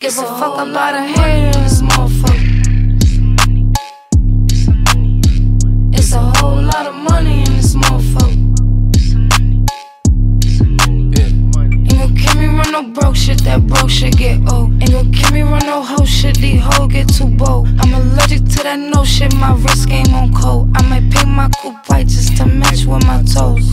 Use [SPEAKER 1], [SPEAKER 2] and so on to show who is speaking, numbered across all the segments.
[SPEAKER 1] Give a fuck about a hater in this motherfucker. It's a whole lot of money in this motherfucker. Ain't gon' kill me run no broke shit, that broke shit get old. Ain't gon' kill me run no hoe shit, these hoes get too bold. I'm allergic to that no shit, my wrist game on cold. I might pick my coupe white just to match with my toes.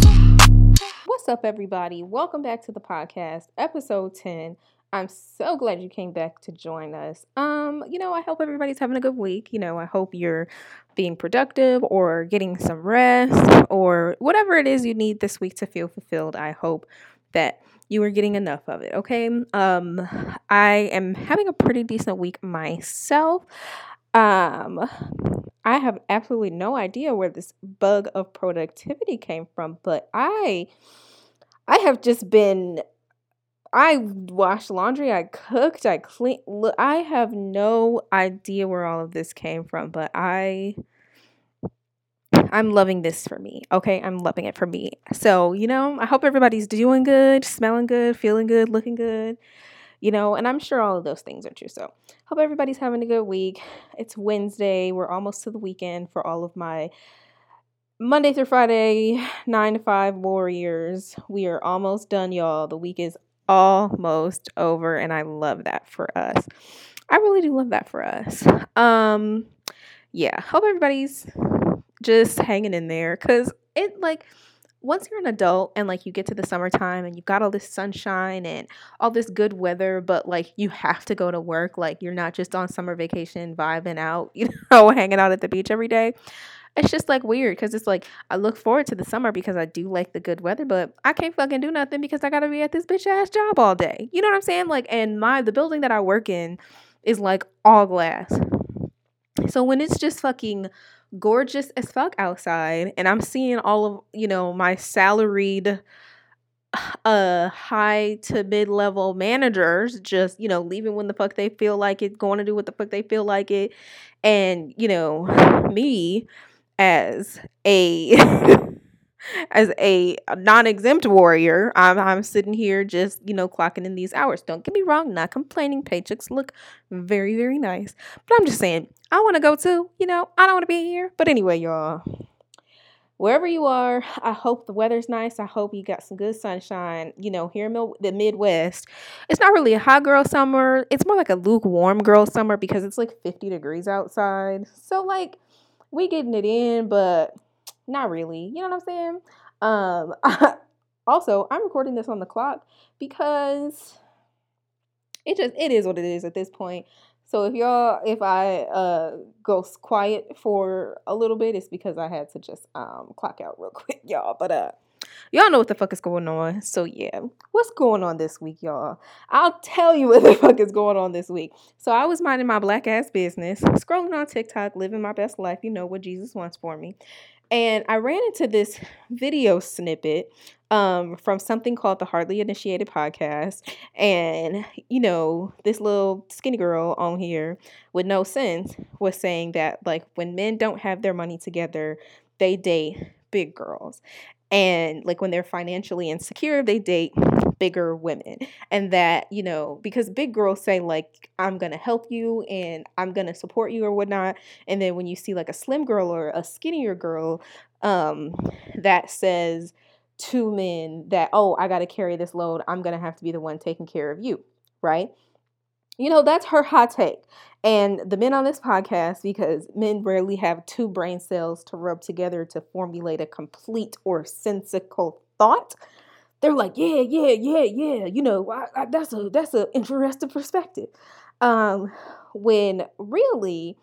[SPEAKER 2] What's up, everybody? Welcome back to the podcast, episode 10. I'm so glad you came back to join us. Um, you know, I hope everybody's having a good week. You know, I hope you're being productive or getting some rest or whatever it is you need this week to feel fulfilled. I hope that you are getting enough of it, okay? Um, I am having a pretty decent week myself. Um, I have absolutely no idea where this bug of productivity came from, but I I have just been I washed laundry, I cooked, I cleaned. I have no idea where all of this came from, but I I'm loving this for me. Okay, I'm loving it for me. So, you know, I hope everybody's doing good, smelling good, feeling good, looking good. You know, and I'm sure all of those things are true. So, hope everybody's having a good week. It's Wednesday. We're almost to the weekend for all of my Monday through Friday, 9 to 5 warriors. We are almost done, y'all. The week is almost over and I love that for us. I really do love that for us. Um yeah, hope everybody's just hanging in there cuz it like once you're an adult and like you get to the summertime and you've got all this sunshine and all this good weather, but like you have to go to work, like you're not just on summer vacation vibing out, you know, hanging out at the beach every day it's just like weird because it's like I look forward to the summer because I do like the good weather, but I can't fucking do nothing because I gotta be at this bitch ass job all day. You know what I'm saying? Like, and my the building that I work in is like all glass. So when it's just fucking gorgeous as fuck outside and I'm seeing all of, you know, my salaried uh high to mid level managers just, you know, leaving when the fuck they feel like it, going to do what the fuck they feel like it. And, you know, me as a as a non-exempt warrior I'm, I'm sitting here just you know clocking in these hours. Don't get me wrong not complaining. Paychecks look very very nice. But i'm just saying i want to go too you know? I don't want to be here. But anyway y'all wherever you are i hope the weather's nice. I hope you got some good sunshine you know here in the midwest. It's not really a hot girl summer. It's more like a lukewarm girl summer because it's like 50 degrees outside. So like we getting it in, but not really. You know what I'm saying? Um, also, I'm recording this on the clock because it just it is what it is at this point. So if y'all if I uh go quiet for a little bit, it's because I had to just um clock out real quick, y'all. But uh Y'all know what the fuck is going on. So yeah, what's going on this week, y'all? I'll tell you what the fuck is going on this week. So I was minding my black ass business, scrolling on TikTok, living my best life, you know what Jesus wants for me. And I ran into this video snippet um, from something called the Hardly Initiated podcast. And, you know, this little skinny girl on here with no sense was saying that, like, when men don't have their money together, they date big girls and like when they're financially insecure they date bigger women and that you know because big girls say like i'm gonna help you and i'm gonna support you or whatnot and then when you see like a slim girl or a skinnier girl um that says to men that oh i gotta carry this load i'm gonna have to be the one taking care of you right you know, that's her hot take. And the men on this podcast, because men rarely have two brain cells to rub together to formulate a complete or sensical thought, they're like, yeah, yeah, yeah, yeah. You know, I, I, that's a that's an interesting perspective. Um, when really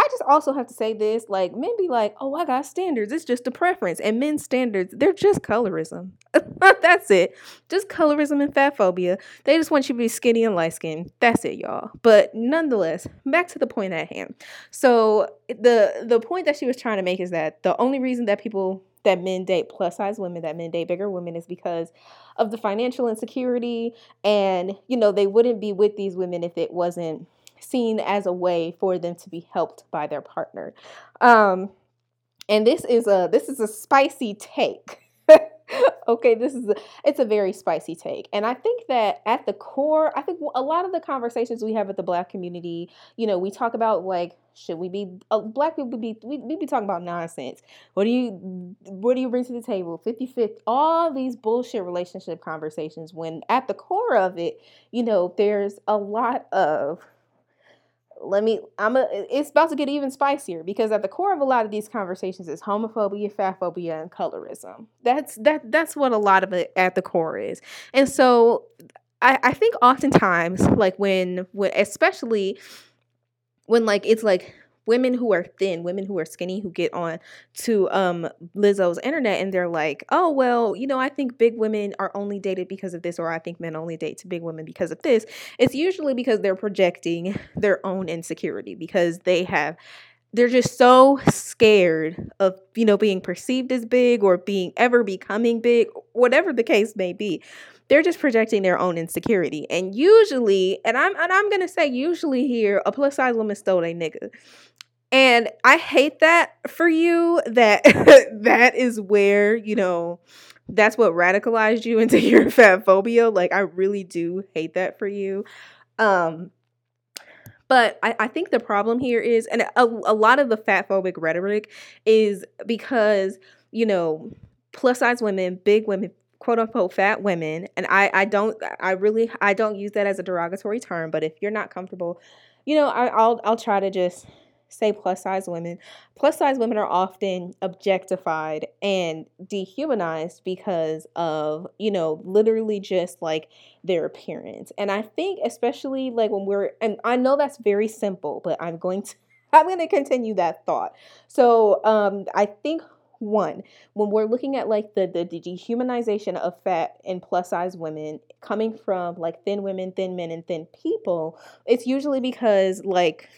[SPEAKER 2] I just also have to say this like, men be like, oh, I got standards. It's just a preference. And men's standards, they're just colorism. That's it. Just colorism and fat phobia. They just want you to be skinny and light skinned. That's it, y'all. But nonetheless, back to the point at hand. So, the, the point that she was trying to make is that the only reason that people that men date plus size women, that men date bigger women is because of the financial insecurity. And, you know, they wouldn't be with these women if it wasn't seen as a way for them to be helped by their partner. Um, and this is a this is a spicy take. okay, this is a, it's a very spicy take, and I think that at the core, I think a lot of the conversations we have with the Black community, you know, we talk about like should we be uh, Black people be we, we be talking about nonsense. What do you what do you bring to the table? 50 50 all these bullshit relationship conversations when at the core of it, you know, there's a lot of let me i'm a it's about to get even spicier because at the core of a lot of these conversations is homophobia fatphobia and colorism. That's that that's what a lot of it at the core is. And so i i think oftentimes like when when especially when like it's like women who are thin, women who are skinny who get on to um Lizzo's internet and they're like, "Oh, well, you know, I think big women are only dated because of this or I think men only date to big women because of this." It's usually because they're projecting their own insecurity because they have they're just so scared of you know being perceived as big or being ever becoming big whatever the case may be. They're just projecting their own insecurity. And usually and i'm and i'm gonna say usually here a plus size woman stole a nigga and I hate that for you that that is where, you know, that's what radicalized you into your fat phobia. Like I really do hate that for you. Um but I, I think the problem here is, and a, a lot of the fat phobic rhetoric is because, you know, plus size women, big women, quote unquote fat women, and I, I don't I really I don't use that as a derogatory term, but if you're not comfortable, you know, I, I'll I'll try to just say plus size women, plus size women are often objectified and dehumanized because of, you know, literally just like their appearance. And I think especially like when we're and I know that's very simple, but I'm going to I'm going to continue that thought. So, um I think one when we're looking at like the, the, dehumanization of fat and plus size women coming from like thin women thin men and thin people it's usually because like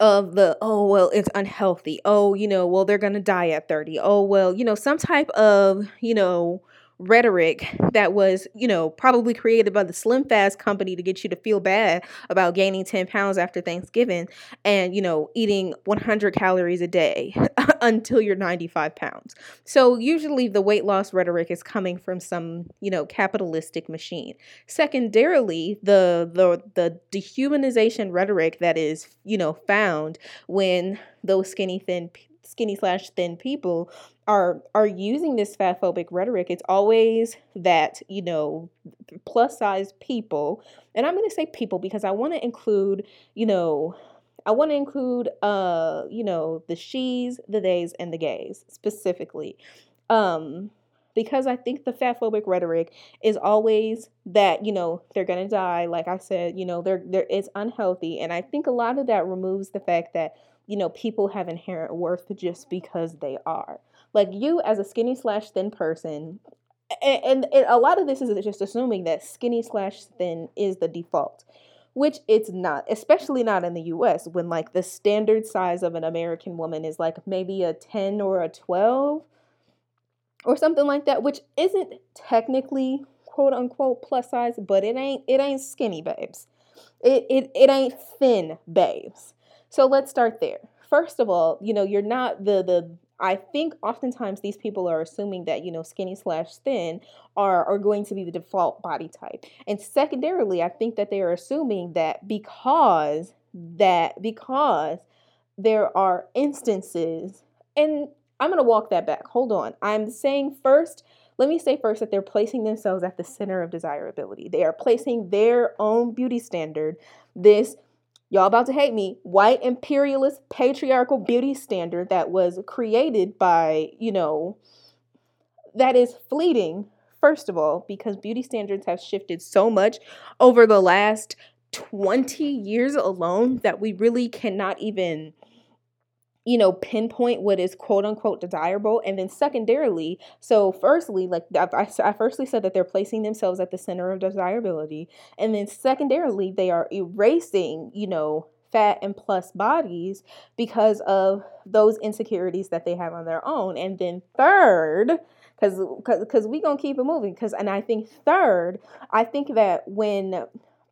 [SPEAKER 2] of the oh well it's unhealthy. Oh you know well they're gonna die at 30 oh well you know some type of you know rhetoric that was, you know, probably created by the Slim Fast company to get you to feel bad about gaining 10 pounds after Thanksgiving and, you know, eating 100 calories a day until you're 95 pounds. So usually the weight loss rhetoric is coming from some, you know, capitalistic machine. Secondarily, the the the dehumanization rhetoric that is, you know, found when those skinny thin skinny slash thin people are are using this fat phobic rhetoric it's always that you know plus size people and i'm going to say people because i want to include you know i want to include uh you know the she's the theys and the gays specifically. Um because i think the fat phobic rhetoric is always that you know they're to die like i said you know they're, they're it's unhealthy and i think a lot of that removes the fact that you know, people have inherent worth just because they are. Like you as a skinny slash thin person, and, and, a lot of this is just assuming that skinny slash thin is the default, which it's not, especially not in the US when like the standard size of an American woman is like maybe a 10 or a 12 or something like that, which isn't technically quote unquote plus size, but it ain't it ain't skinny babes. It it it ain't thin babes. So let's start there. First of all, you know, you're not the the I think oftentimes these people are assuming that, you know, skinny slash thin are, are going to be the default body type. And secondarily, I think that they are assuming that because that because there are instances and I'm to walk that back. Hold on. I'm saying first, let me say first that they're placing themselves at the center of desirability. They are placing their own beauty standard, this y'all about to hate me, white imperialist patriarchal beauty standard that was created by, you know, that is fleeting, first of all, because beauty standards have shifted so much over the last 20 years alone that we really cannot even you know, pinpoint what is quote unquote desirable. And then secondarily, so firstly, like I, I firstly said that they're placing themselves at the center of desirability. And then secondarily, they are erasing, you know, fat and plus bodies because of those insecurities that they have on their own. And then third, because because we gonna keep it moving. Because and I think third, I think that when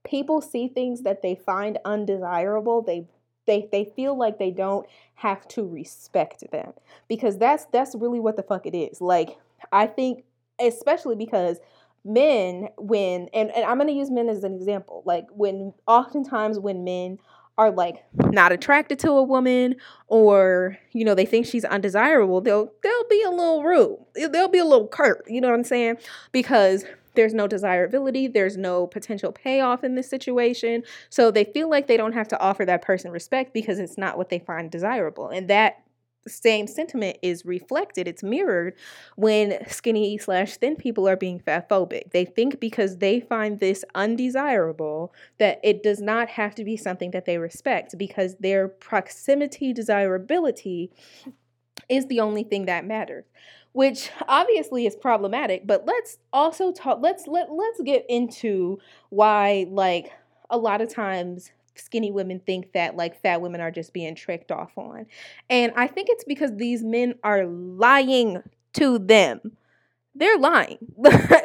[SPEAKER 2] people see things that they find undesirable, they they they feel like they don't have to respect them. Because that's that's really what the fuck it is. Like I think especially because men when and, and i'm to use men as an example. Like when oftentimes when men are like not attracted to a woman or you know they think she's undesirable they'll they'll be a little rude. They'll be a little curt you know what i'm saying? Because there's no desirability there's no potential payoff in this situation. So they feel like they don't have to offer that person respect because it's not what they find desirable. And that same sentiment is reflected, it's mirrored when skinny slash thin people are being fat phobic. They think because they find this undesirable that it does not have to be something that they respect because their proximity desirability is the only thing that matters which obviously is problematic but let's also talk let's let let's get into why like a lot of times skinny women think that like fat women are just being tricked off on. And I think it's because these men are lying to them. They're lying.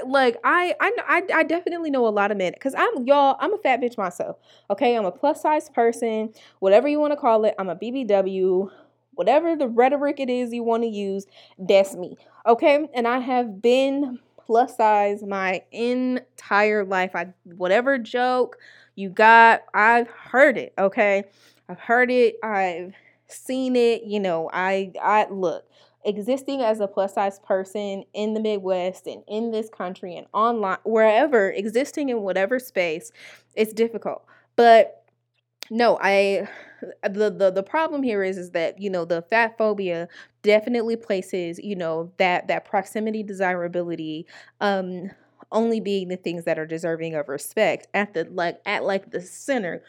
[SPEAKER 2] like I, I, I definitely know a lot of men because I'm y'all. I'm a fat bitch myself. Okay, I'm a plus size person, whatever you want to call it. I'm a BBW, whatever the rhetoric it is you want to use. That's me. Okay, and I have been plus size my entire life. I whatever joke you got, I've heard it, okay? I've heard it, I've seen it, you know, I I look, existing as a plus size person in the Midwest and in this country and online wherever, existing in whatever space, it's difficult. But no, I the, the the problem here is is that you know the fat phobia definitely places you know that that proximity desirability um only being the things that are deserving of respect at the like at like the center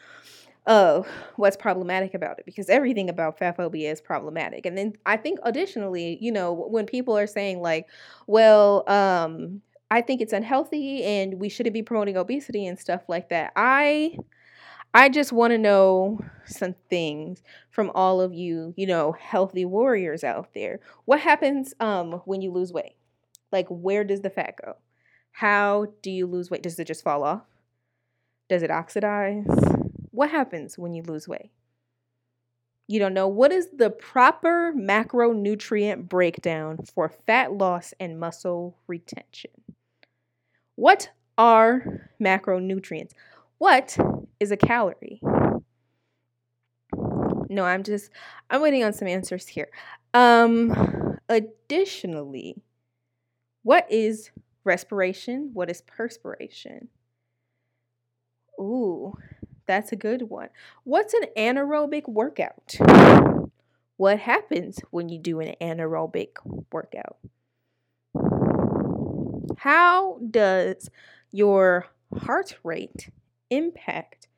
[SPEAKER 2] of what's problematic about it because everything about fat phobia is problematic. And then i think additionally you know when people are saying like well um i think it's unhealthy and we shouldn't be promoting obesity and stuff like that i i just want to know some things from all of you you know healthy warriors out there what happens um when you lose weight like where does the fat go how do you lose weight? Does it just fall off? Does it oxidize? What happens when you lose weight? You don't know what is the proper macronutrient breakdown for fat loss and muscle retention. What are macronutrients? What is a calorie? No, I'm just I'm waiting on some answers here. Um additionally, what is Respiration. What is perspiration? Ooh, that's a good one. What's an anaerobic workout? What happens when you do an anaerobic workout? How does your heart rate impact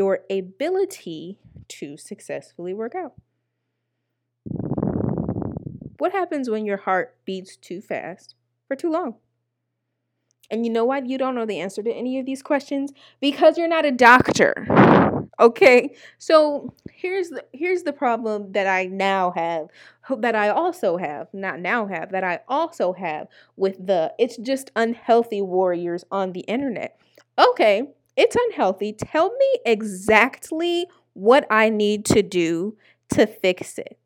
[SPEAKER 2] your ability to successfully work out? What happens when your heart beats too fast for too long? And you know why you don't know the answer to any of these questions? Because you're not a doctor. Okay? So, here's the here's the problem that I now have that I also have, not now have, that I also have with the it's just unhealthy warriors on the internet. Okay, it's unhealthy. Tell me exactly what I need to do to fix it.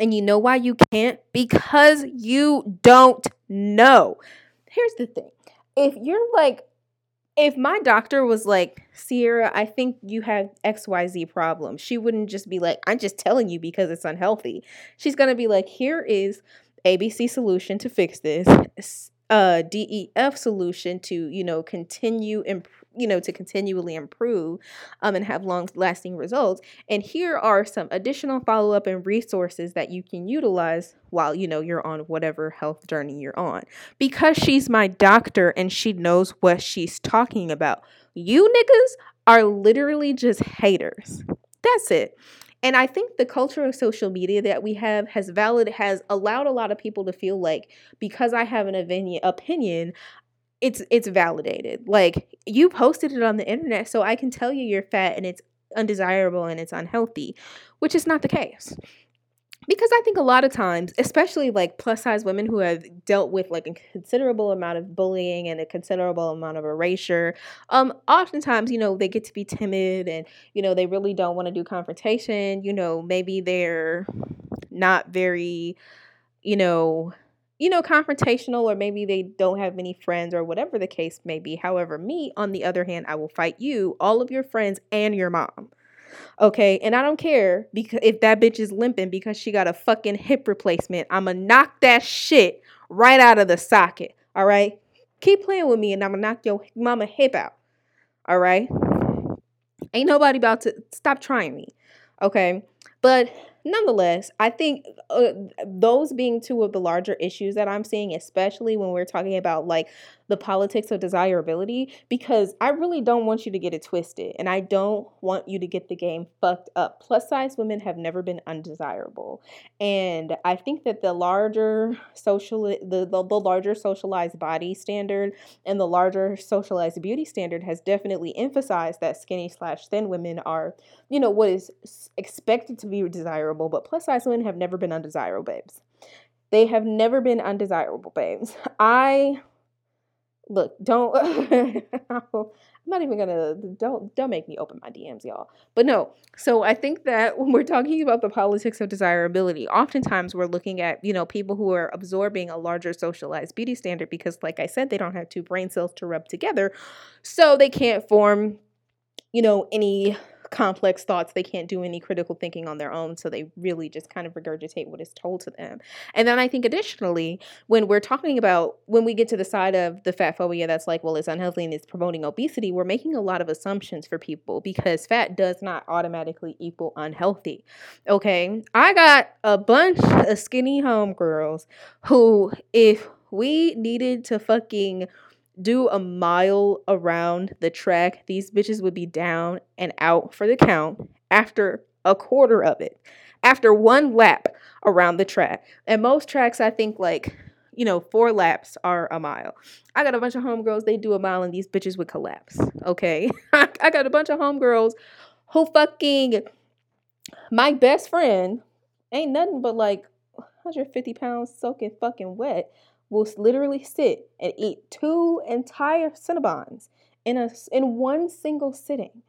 [SPEAKER 2] And you know why you can't? Because you don't know. Here's the thing if you're like, if my doctor was like, Sierra, I think you have XYZ problem, she wouldn't just be like, I'm just telling you because it's unhealthy. She's going to be like, here is ABC solution to fix this, uh, DEF solution to, you know, continue imp- you know to continually improve um, and have long lasting results and here are some additional follow-up and resources that you can utilize while you know you're on whatever health journey you're on. Because she's my doctor and she knows what she's talking about you niggas are literally just haters. That's it. And I think the culture of social media that we have has valid has allowed a lot of people to feel like because I have an opinion, it's it's validated. Like you posted it on the internet, so I can tell you you're fat and it's undesirable and it's unhealthy, which is not the case. Because I think a lot of times, especially like plus size women who have dealt with like a considerable amount of bullying and a considerable amount of erasure, um, oftentimes, you know, they get to be timid and, you know, they really don't want to do confrontation. You know, maybe they're not very, you know, you know, confrontational or maybe they don't have many friends or whatever the case may be. However, me, on the other hand, I will fight you, all of your friends, and your mom. Okay, and I don't care because if that bitch is limping because she got a fucking hip replacement, I'ma knock that shit right out of the socket. All right, keep playing with me, and I'ma knock your mama hip out. All right, ain't nobody about to stop trying me. Okay, but nonetheless, I think uh, those being two of the larger issues that I'm seeing, especially when we're talking about like the politics of desirability, because I really don't want you to get it twisted and I don't want you to get the game fucked up. Plus size women have never been undesirable. And I think that the larger social the, the, the larger socialized body standard and the larger socialized beauty standard has definitely emphasized that skinny slash thin women are, you know, what is expected to be desirable, but plus size women have never been undesirable babes. They have never been undesirable babes. I look, don't I'm not even gonna don't don't make me open my DMs, y'all. But no, so I think that when we're talking about the politics of desirability, oftentimes we're looking at, you know, people who are absorbing a larger socialized beauty standard because, like I said, they don't have two brain cells to rub together. So they can't form, you know, any complex thoughts. They can't do any critical thinking on their own. So they really just kind of regurgitate what is told to them. And then I think additionally, when we're talking about when we get to the side of the fat phobia that's like, well, it's unhealthy and it's promoting obesity, we're making a lot of assumptions for people because fat does not automatically equal unhealthy. Okay. I got a bunch of skinny homegirls who, if we needed to fucking do a mile around the track, these bitches would be down and out for the count after a quarter of it, after one lap around the track. And most tracks, I think, like, you know, four laps are a mile. I got a bunch of homegirls, they do a mile and these bitches would collapse. Okay. I got a bunch of homegirls who fucking, my best friend ain't nothing but like 150 pounds soaking fucking wet will literally sit and eat two entire Cinnabons in a in one single sitting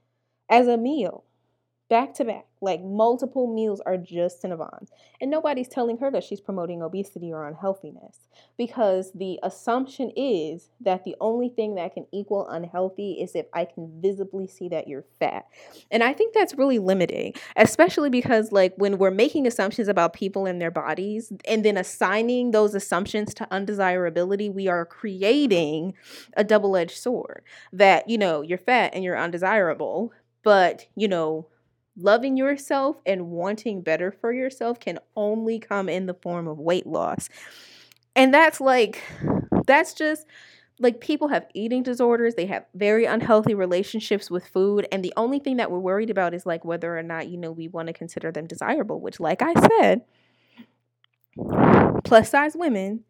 [SPEAKER 2] as a meal back to back, like multiple meals are just Cinnabons. And nobody's telling her that she's promoting obesity or unhealthiness because the assumption is that the only thing that can equal unhealthy is if I can visibly see that you're fat. And I think that's really limiting, especially because, like, when we're making assumptions about people and their bodies and then assigning those assumptions to undesirability, we are creating a double edged sword that, you know, you're fat and you're undesirable. But, you know, loving yourself and wanting better for yourself can only come in the form of weight loss. And that's like, that's just like people have eating disorders, they have very unhealthy relationships with food. And the only thing that we're worried about is like whether or not, you know, we want to consider them desirable, which, like I said, plus size women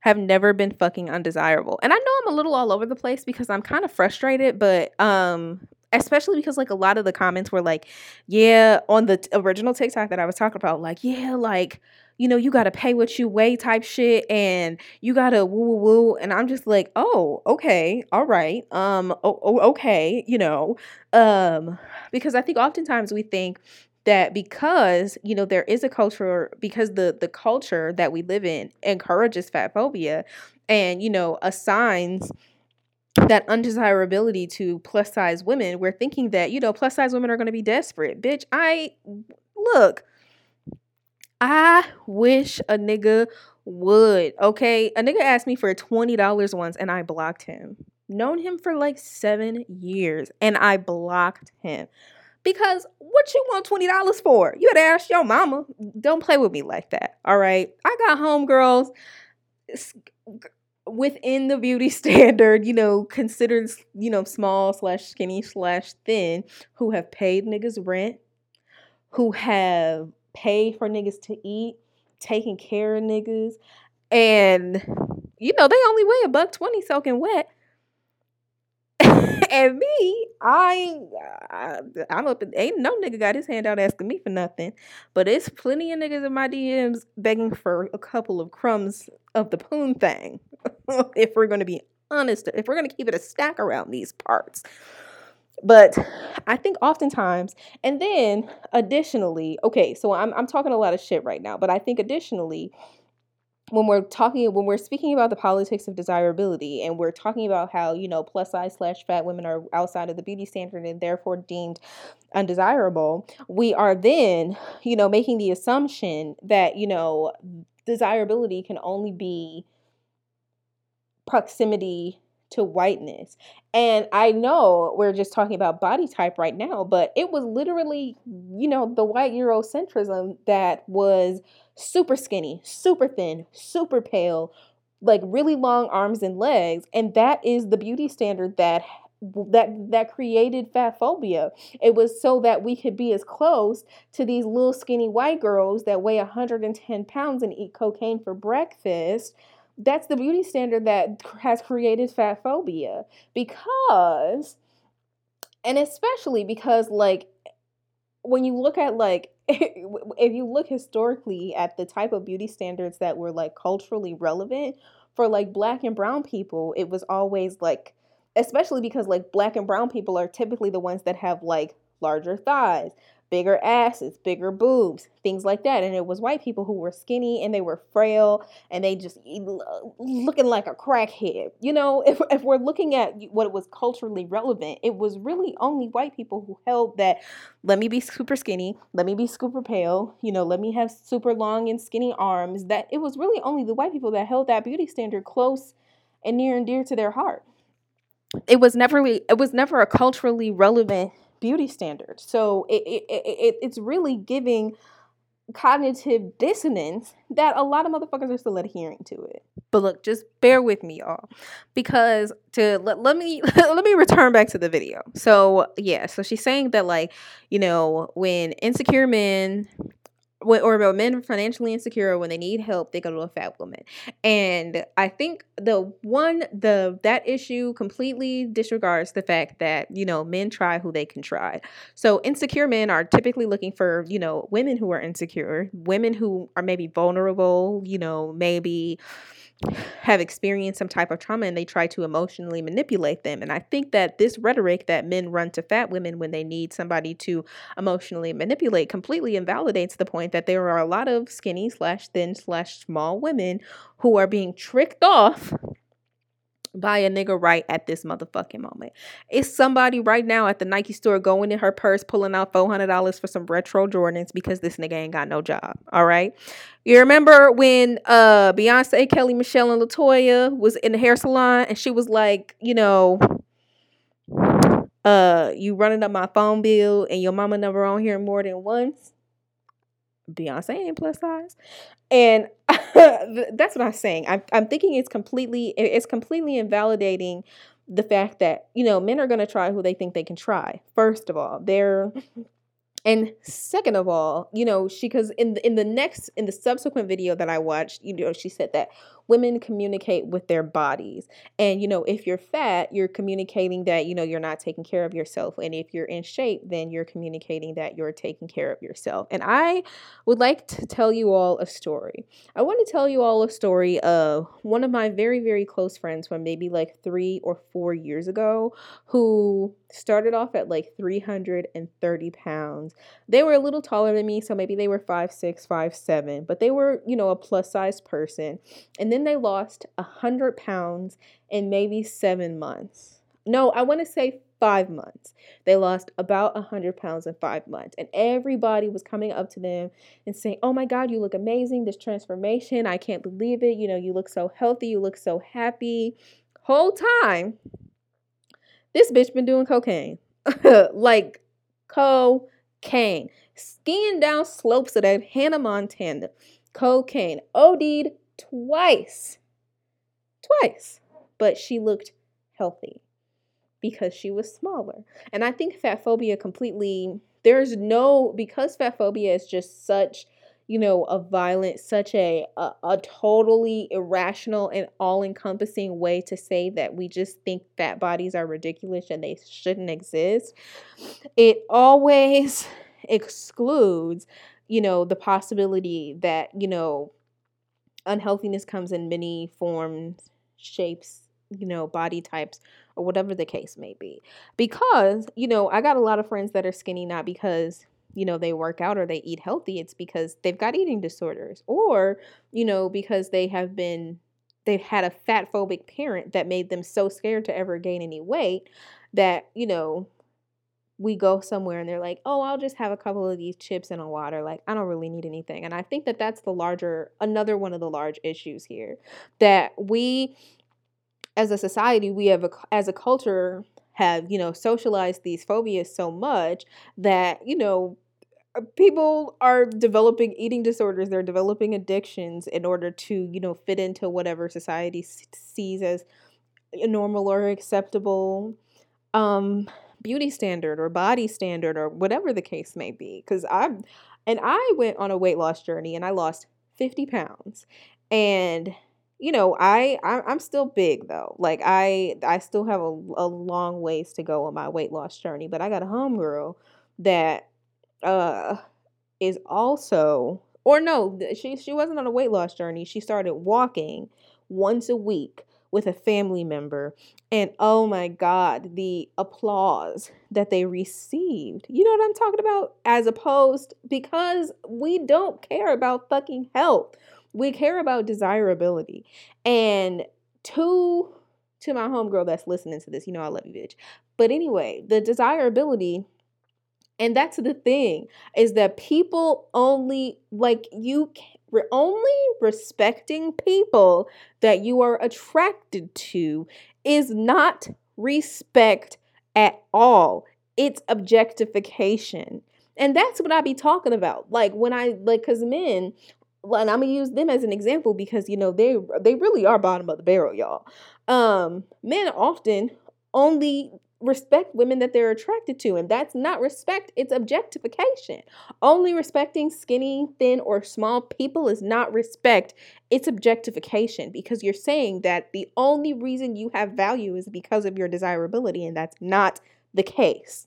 [SPEAKER 2] have never been fucking undesirable. And I know I'm a little all over the place because I'm kind of frustrated, but um especially because like a lot of the comments were like, yeah, on the original TikTok that I was talking about, like, yeah, like, you know, you got to pay what you weigh type shit and you got to woo woo woo. And I'm just like, oh, okay, all right. Um, oh, okay, you know, um, because I think oftentimes we think that because you know there is a culture because the the culture that we live in encourages fat phobia and you know assigns that undesirability to plus size women, we're thinking that, you know, plus size women are going to be desperate. Bitch, I look, I wish a nigga would. Okay. A nigga asked me for $20 once and I blocked him. Known him for like seven years and I blocked him. Because what you want $20 for? You had to ask your mama. Don't play with me like that. All right. I got homegirls within the beauty standard, you know, considered, you know, small slash skinny slash thin, who have paid niggas rent, who have paid for niggas to eat, taking care of niggas, and you know, they only weigh a buck twenty soaking wet. And me, I, uh, I I'm up. Ain't no nigga got his hand out asking me for nothing, but it's plenty of niggas in my DMs begging for a couple of crumbs of the poon thing. if we're to be honest, if we're to keep it a stack around these parts. But I think oftentimes, and then additionally, okay, so I'm I'm talking a lot of shit right now, but I think additionally, when we're talking when we're speaking about the politics of desirability and we're talking about how you know plus size slash fat women are outside of the beauty standard and therefore deemed undesirable we are then you know making the assumption that you know desirability can only be proximity to whiteness. And I know we're just talking about body type right now, but it was literally, you know, the white Eurocentrism that was super skinny, super thin, super pale, like really long arms and legs. And that is the beauty standard that that that created fat phobia. It was so that we could be as close to these little skinny white girls that weigh 110 pounds and eat cocaine for breakfast that's the beauty standard that has created fat phobia because and especially because like when you look at like if you look historically at the type of beauty standards that were like culturally relevant for like black and brown people it was always like especially because like black and brown people are typically the ones that have like larger thighs bigger asses, bigger boobs, things like that. And it was white people who were skinny and they were frail and they just looking like a crackhead. You know, if, if we're looking at what was culturally relevant, it was really only white people who held that let me be super skinny, let me be super pale, you know, let me have super long and skinny arms. That it was really only the white people that held that beauty standard close and near and dear to their heart. It was never it was never a culturally relevant beauty standard. So it, it, it, it's really giving cognitive dissonance that a lot of motherfuckers are still adhering to it. But look, just bear with me, y'all, because to let, let me let me return back to the video. So yeah, so she's saying that like you know when insecure men or about men financially insecure when they need help they go to a fat woman. And i think the one the that issue completely disregards the fact that you know men try who they can try. So insecure men are typically looking for you know women who are insecure women who are maybe vulnerable you know maybe have experienced some type of trauma and they try to emotionally manipulate them. And I think that this rhetoric that men run to fat women when they need somebody to emotionally manipulate completely invalidates the point that there are a lot of skinny slash thin slash small women who are being tricked off by a nigga right at this motherfucking moment. It's somebody right now at the Nike store going in her purse, pulling out $400 for some retro Jordans because this nigga ain't got no job. All right. You remember when uh Beyonce, Kelly Michelle, and LeToya was in the hair salon and she was like, you know, uh, you running up my phone bill and your mama never on here more than once. Beyonce ain't plus size. And that's what I'm saying. I'm, I'm thinking it's completely it's completely invalidating the fact that you know men are going to try who they think they can try. First of all, they're and second of all, you know, she because in the, in the next in the subsequent video that I watched, you know, she said that women communicate with their bodies. And you know, if you're fat, you're communicating that, you know, you're not taking care of yourself. And if you're in shape, then you're communicating that you're taking care of yourself. And I would like to tell you all a story. I want to tell you all a story of one of my very very close friends from maybe like 3 or 4 years ago who started off at like 330 pounds. They were a little taller than me, so maybe they were five six, five seven, but they were, you know, a plus size person. And then they lost 100 pounds in maybe seven months. No, I want to say five months. They lost about 100 pounds in five months. And everybody was coming up to them and saying, Oh my God, you look amazing. This transformation, I can't believe it. You know, you look so healthy. You look so happy. Whole time, this bitch been doing cocaine. like cocaine. Skiing down slopes of that Hannah Montana. Cocaine. OD'd twice. Twice. But she looked healthy because she was smaller. And I think fat phobia completely, there's no, because fat phobia is just such, you know, a violent, such a, a, a totally irrational and all encompassing way to say that we just think fat bodies are ridiculous and they shouldn't exist. It always excludes, you know, the possibility that, you know, unhealthiness comes in many forms, shapes, you know, body types, or whatever the case may be. Because, you know, I got a lot of friends that are skinny not because you know they work out or they eat healthy it's because they've got eating disorders or you know because they have been they've had a fat phobic parent that made them so scared to ever gain any weight that you know we go somewhere and they're like oh i'll just have a couple of these chips and a water like i don't really need anything. And i think that that's the larger another one of the large issues here that we as a society we have a, as a culture have you know socialized these phobias so much that you know uh, people are developing eating disorders they're developing addictions in order to you know fit into whatever society sees as normal or acceptable. Um beauty standard or body standard or whatever the case may be because i'm and i went on a weight loss journey and i lost 50 pounds. And you know i i'm still big though. Like i i still have a, a long ways to go on my weight loss journey but i got a homegirl that uh is also or no she she wasn't on a weight loss journey. She started walking once a week with a family member and oh my god the applause that they received. You know what i'm talking about? As opposed because we don't care about fucking health. We care about desirability. And to to my homegirl that's listening to this you know i love you bitch. But anyway the desirability and that's the thing is that people only like you only respecting people that you are attracted to is not respect at all. It's objectification. And that's what I be talking about. Like when I like cuz men and I'm gonna use them as an example because you know they they really are bottom of the barrel, y'all. Um, men often only respect women that they're attracted to. And that's not respect, it's objectification. Only respecting skinny, thin, or small people is not respect, it's objectification because you're saying that the only reason you have value is because of your desirability, and that's not the case.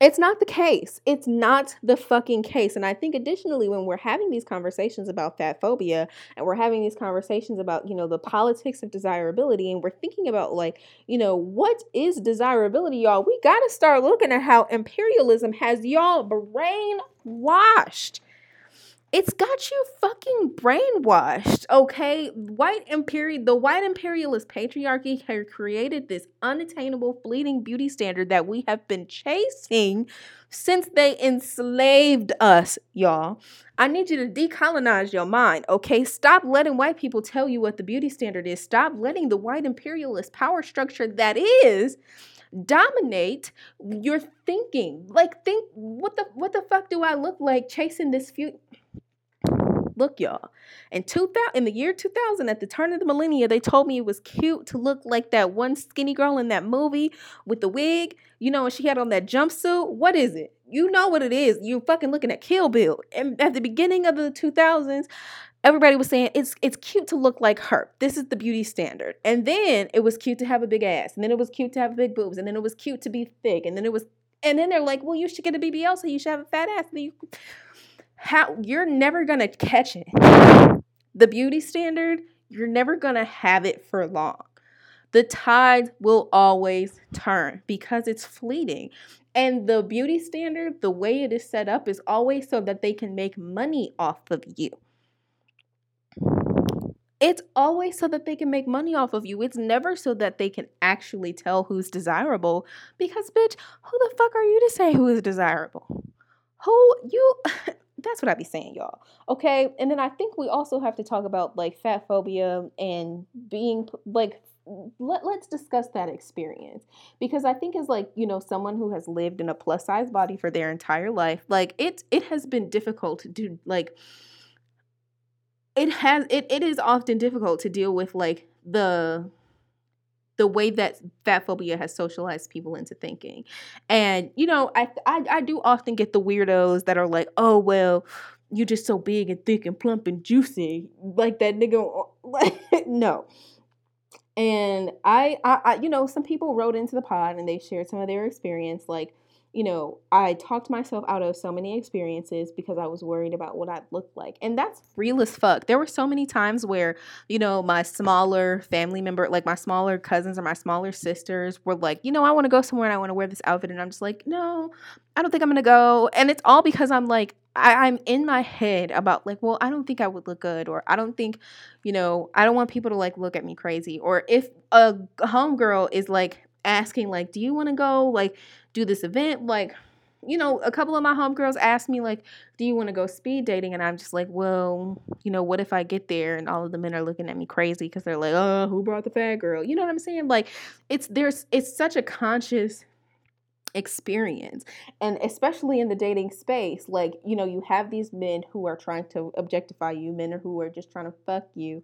[SPEAKER 2] It's not the case. It's not the fucking case. And I think additionally, when we're having these conversations about fat phobia and we're having these conversations about, you know, the politics of desirability and we're thinking about like, you know, what is desirability, y'all? We got to start looking at how imperialism has y'all brainwashed it's got you fucking brainwashed, okay? White imperial the white imperialist patriarchy has created this unattainable fleeting beauty standard that we have been chasing since they enslaved us, y'all. I need you to decolonize your mind, okay? Stop letting white people tell you what the beauty standard is. Stop letting the white imperialist power structure that is dominate your thinking. Like think what the what the fuck do I look like chasing this few Look, y'all. In 2000, in the year 2000, at the turn of the millennia, they told me it was cute to look like that one skinny girl in that movie with the wig. You know, and she had on that jumpsuit. What is it? You know what it is. You're fucking looking at Kill Bill. And at the beginning of the 2000s, everybody was saying it's it's cute to look like her. This is the beauty standard. And then it was cute to have a big ass. And then it was cute to have big boobs. And then it was cute to be thick. And then it was and then they're like, well, you should get a BBL so you should have a fat ass. You how you're never going to catch it. The beauty standard, you're never going to have it for long. The tide will always turn because it's fleeting. And the beauty standard, the way it is set up, is always so that they can make money off of you. It's always so that they can make money off of you. It's never so that they can actually tell who's desirable. Because, bitch, who the fuck are you to say who is desirable? Who you that's what I be saying, y'all. Okay. And then I think we also have to talk about like fat phobia and being like, let, let's discuss that experience because I think as like, you know, someone who has lived in a plus size body for their entire life, like it, it has been difficult to like, it has, it, it is often difficult to deal with like the, the way that fat phobia has socialized people into thinking. And you know, I, I I do often get the weirdos that are like, "Oh, well, you're just so big and thick and plump and juicy." Like that nigga like no. And I, I, I, you know, some people wrote into the pod and they shared some of their experience. Like, you know, I talked myself out of so many experiences because I was worried about what I'd look like. And that's real as fuck. There were so many times where, you know, my smaller family member, like my smaller cousins or my smaller sisters were like, you know, I want to go somewhere and I want to wear this outfit. And I'm just like, no, I don't think I'm going to go. And it's all because I'm like, I, I'm in my head about like, well, I don't think I would look good, or I don't think, you know, I don't want people to like look at me crazy. Or if a homegirl is like asking, like, do you want to go? Like, do this event. Like, you know, a couple of my homegirls asked me, like, do you want to go speed dating? And I'm just like, well, you know, what if I get there and all of the men are looking at me crazy because they're like, oh, who brought the fat girl? You know what I'm saying? Like, it's there's it's such a conscious experience and especially in the dating space like you know you have these men who are trying to objectify you men who are just trying to fuck you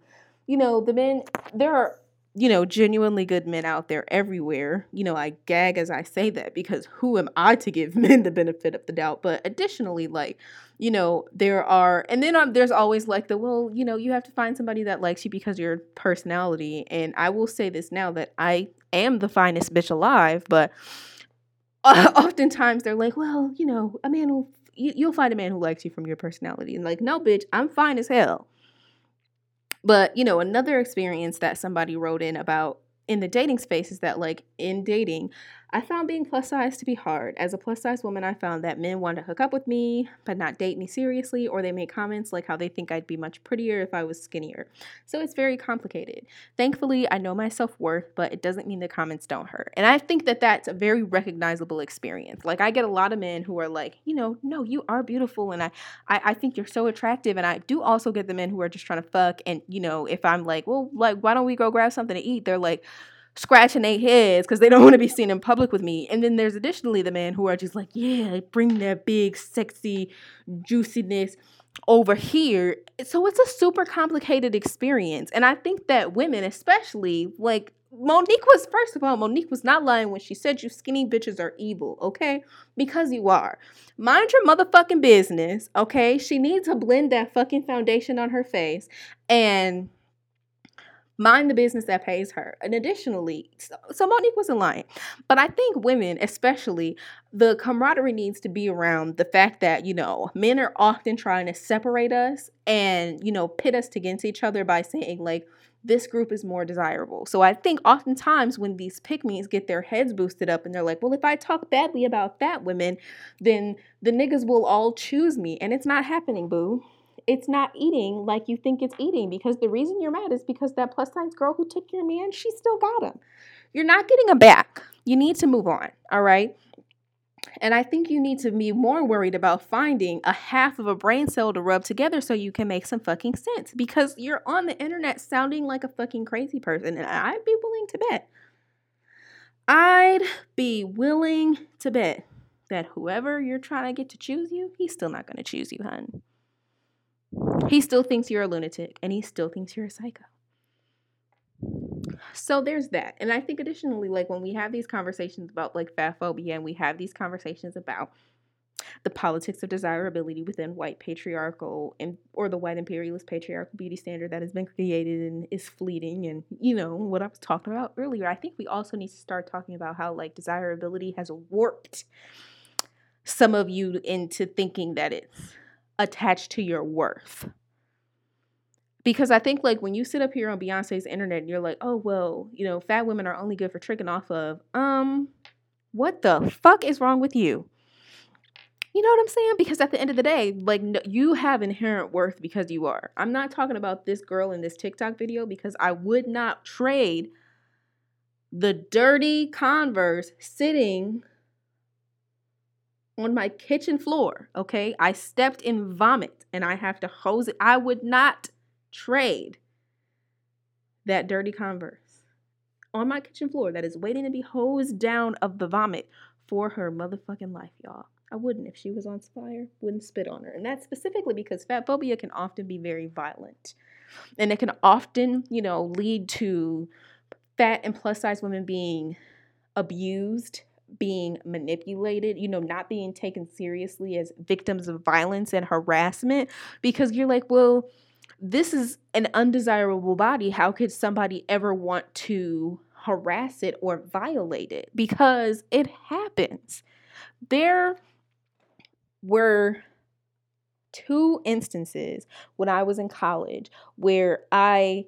[SPEAKER 2] you know the men there are you know, genuinely good men out there everywhere. You know, I gag as I say that because who am I to give men the benefit of the doubt? But additionally, like, you know, there are, and then um, there's always like the, well, you know, you have to find somebody that likes you because your personality. And I will say this now that I am the finest bitch alive, but uh, oftentimes they're like, well, you know, a man will, you, you'll find a man who likes you from your personality. And like, no, bitch, I'm fine as hell. But, you know, another experience that somebody wrote in about in the dating space is that like in dating i found being plus size to be hard. As a plus size woman i found that men want to hook up with me but not date me seriously or they make comments like how they think i'd be much prettier if i was skinnier. So it's very complicated. Thankfully i know my self-worth but it doesn't mean the comments don't hurt. And i think that that's a very recognizable experience. Like i get a lot of men who are like you know no you are beautiful and i i, I think you're so attractive. And i do also get the men who are just trying to fuck and you know if i'm like well like why don't we go grab something to eat? They're like scratching their heads because they don't want to be seen in public with me. And then there's additionally the men who are just like, yeah, bring that big, sexy juiciness over here. So it's a super complicated experience. And I think that women, especially, like, Mo'Nique was, first of all, Mo'Nique was not lying when she said you skinny bitches are evil, okay? Because you are. Mind your motherfucking business, okay? She needs to blend that fucking foundation on her face and mind the business that pays her. And additionally, so, so Mo'Nique wasn't lying. But I think women, especially, the camaraderie needs to be around the fact that, you know, men are often trying to separate us and, you know, pit us against each other by saying, like, this group is more desirable. So I think oftentimes when these pick get their heads boosted up and they're like, well, if I talk badly about fat women, then the niggas will all choose me. And it's not happening, boo it's not eating like you think it's eating because the reason you're mad is because that plus size girl who took your man, she still got him. You're not getting him back. You need to move on, all right? And I think you need to be more worried about finding a half of a brain cell to rub together so you can make some fucking sense because you're on the internet sounding like a fucking crazy person. And I'd be willing to bet. I'd be willing to bet that whoever you're trying to get to choose you, he's still not going to choose you, hun. He still thinks you're a lunatic and he still thinks you're a psycho. So there's that. And I think additionally, like when we have these conversations about like fat phobia and we have these conversations about the politics of desirability within white patriarchal and or the white imperialist patriarchal beauty standard that has been created and is fleeting and you know what I was talking about earlier. I think we also need to start talking about how like desirability has warped some of you into thinking that it's attached to your worth. Because I think like when you sit up here on Beyonce's internet and you're like, oh well, you know, fat women are only good for tricking off of, um, what the fuck is wrong with you? You know what I'm saying? Because at the end of the day, like no, you have inherent worth because you are. I'm not talking about this girl in this TikTok video because I would not trade the dirty Converse sitting on my kitchen floor, okay? I stepped in vomit and I have to hose it. I would not trade that dirty Converse on my kitchen floor that is waiting to be hosed down of the vomit for her motherfucking life, y'all. I wouldn't if she was on fire, wouldn't spit on her. And that's specifically because fat phobia can often be very violent. And it can often, you know, lead to fat and plus size women being abused being manipulated, you know, not being taken seriously as victims of violence and harassment because you're like, well, this is an undesirable body. How could somebody ever want to harass it or violate it? Because it happens. There were two instances when I was in college where I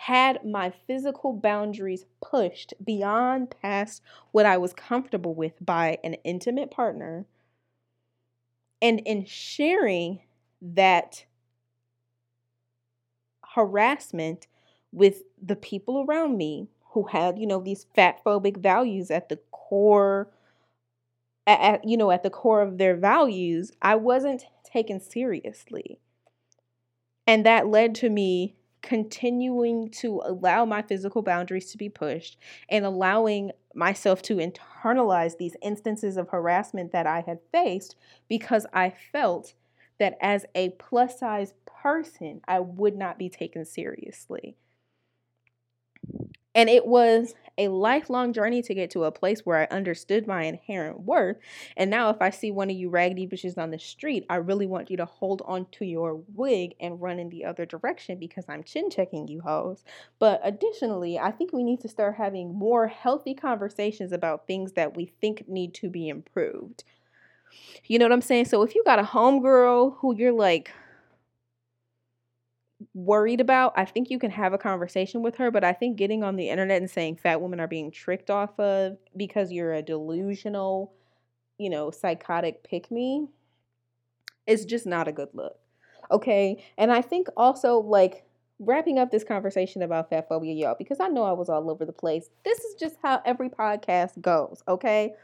[SPEAKER 2] had my physical boundaries pushed beyond past what I was comfortable with by an intimate partner. And in sharing that harassment with the people around me who had, you know, these fat phobic values at the core at, you know at the core of their values, I wasn't taken seriously. And that led to me continuing to allow my physical boundaries to be pushed and allowing myself to internalize these instances of harassment that I had faced because I felt that as a plus size person, I would not be taken seriously. And it was a lifelong journey to get to a place where I understood my inherent worth. And now, if I see one of you raggedy bitches on the street, I really want you to hold on to your wig and run in the other direction because I'm chin checking you hoes. But additionally, I think we need to start having more healthy conversations about things that we think need to be improved. You know what I'm saying? So if you got a homegirl who you're like, worried about, I think you can have a conversation with her. But I think getting on the internet and saying fat women are being tricked off of because you're a delusional, you know, psychotic pick me is just not a good look. Okay. And I think also, like, wrapping up this conversation about fat phobia, y'all, because I know I was all over the place. This is just how every podcast goes. Okay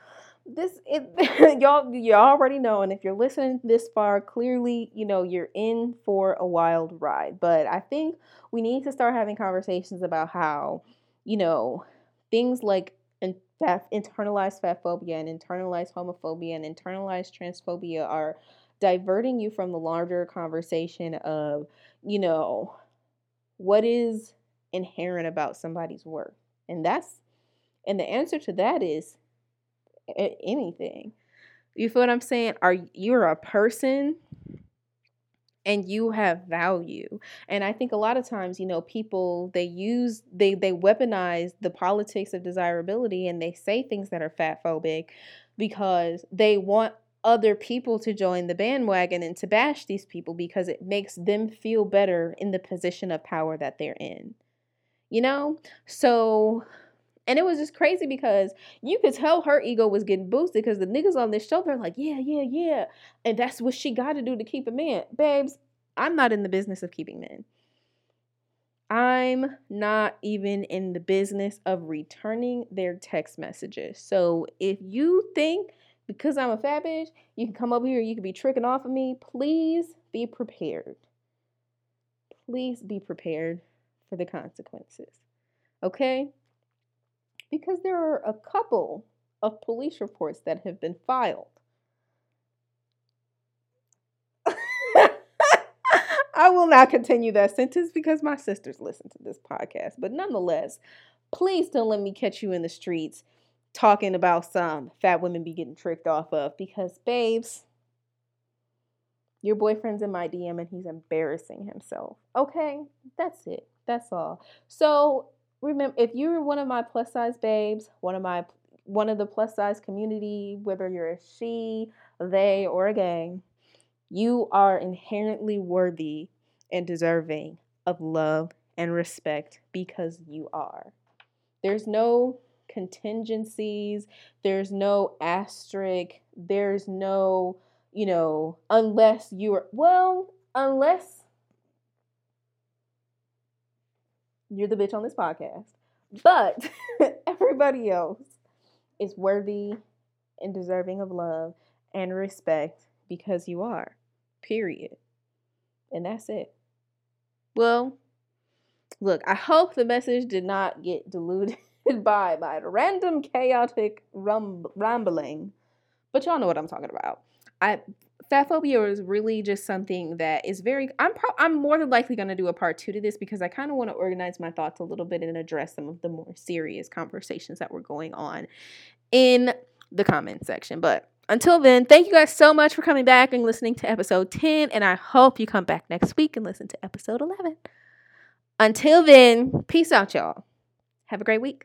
[SPEAKER 2] this it y'all you already know and if you're listening this far clearly you know you're in for a wild ride. But i think we need to start having conversations about how you know things like internalized fat phobia and internalized homophobia and internalized transphobia are diverting you from the larger conversation of you know what is inherent about somebody's work and that's and the answer to that is anything. You feel what I'm saying? Are you're a person and you have value. And I think a lot of times, you know, people they use they they weaponize the politics of desirability and they say things that are fat phobic because they want other people to join the bandwagon and to bash these people because it makes them feel better in the position of power that they're in. You know? So and it was just crazy because you could tell her ego was getting boosted because the niggas on this show, they're like, yeah, yeah, yeah. And that's what she got to do to keep a man. Babes, I'm not in the business of keeping men. I'm not even in the business of returning their text messages. So if you think because I'm a fat bitch, you can come over here, you can be tricking off of me, please be prepared. Please be prepared for the consequences. Okay? Because there are a couple of police reports that have been filed. I will not continue that sentence because my sisters listen to this podcast. But nonetheless, please don't let me catch you in the streets talking about some fat women be getting tricked off of because, babes, your boyfriend's in my DM and he's embarrassing himself. Okay, that's it. That's all. So remember if you're one of my plus size babes, one of my one of the plus size community, whether you're a she, they, or a gang, you are inherently worthy and deserving of love and respect because you are. There's no contingencies, there's no asterisk, there's no, you know, unless you are, well, unless you're the bitch on this podcast. But everybody else is worthy and deserving of love and respect because you are. Period. And that's it. Well, look, I hope the message did not get diluted by by random chaotic rambling. But y'all know what I'm talking about. I fat phobia is really just something that is very i'm pro- i'm more than likely going to do a part two to this because i kind of want to organize my thoughts a little bit and address some of the more serious conversations that were going on in the comment section. But until then thank you guys so much for coming back and listening to episode 10 and i hope you come back next week and listen to episode 11 until then peace out y'all. Have a great week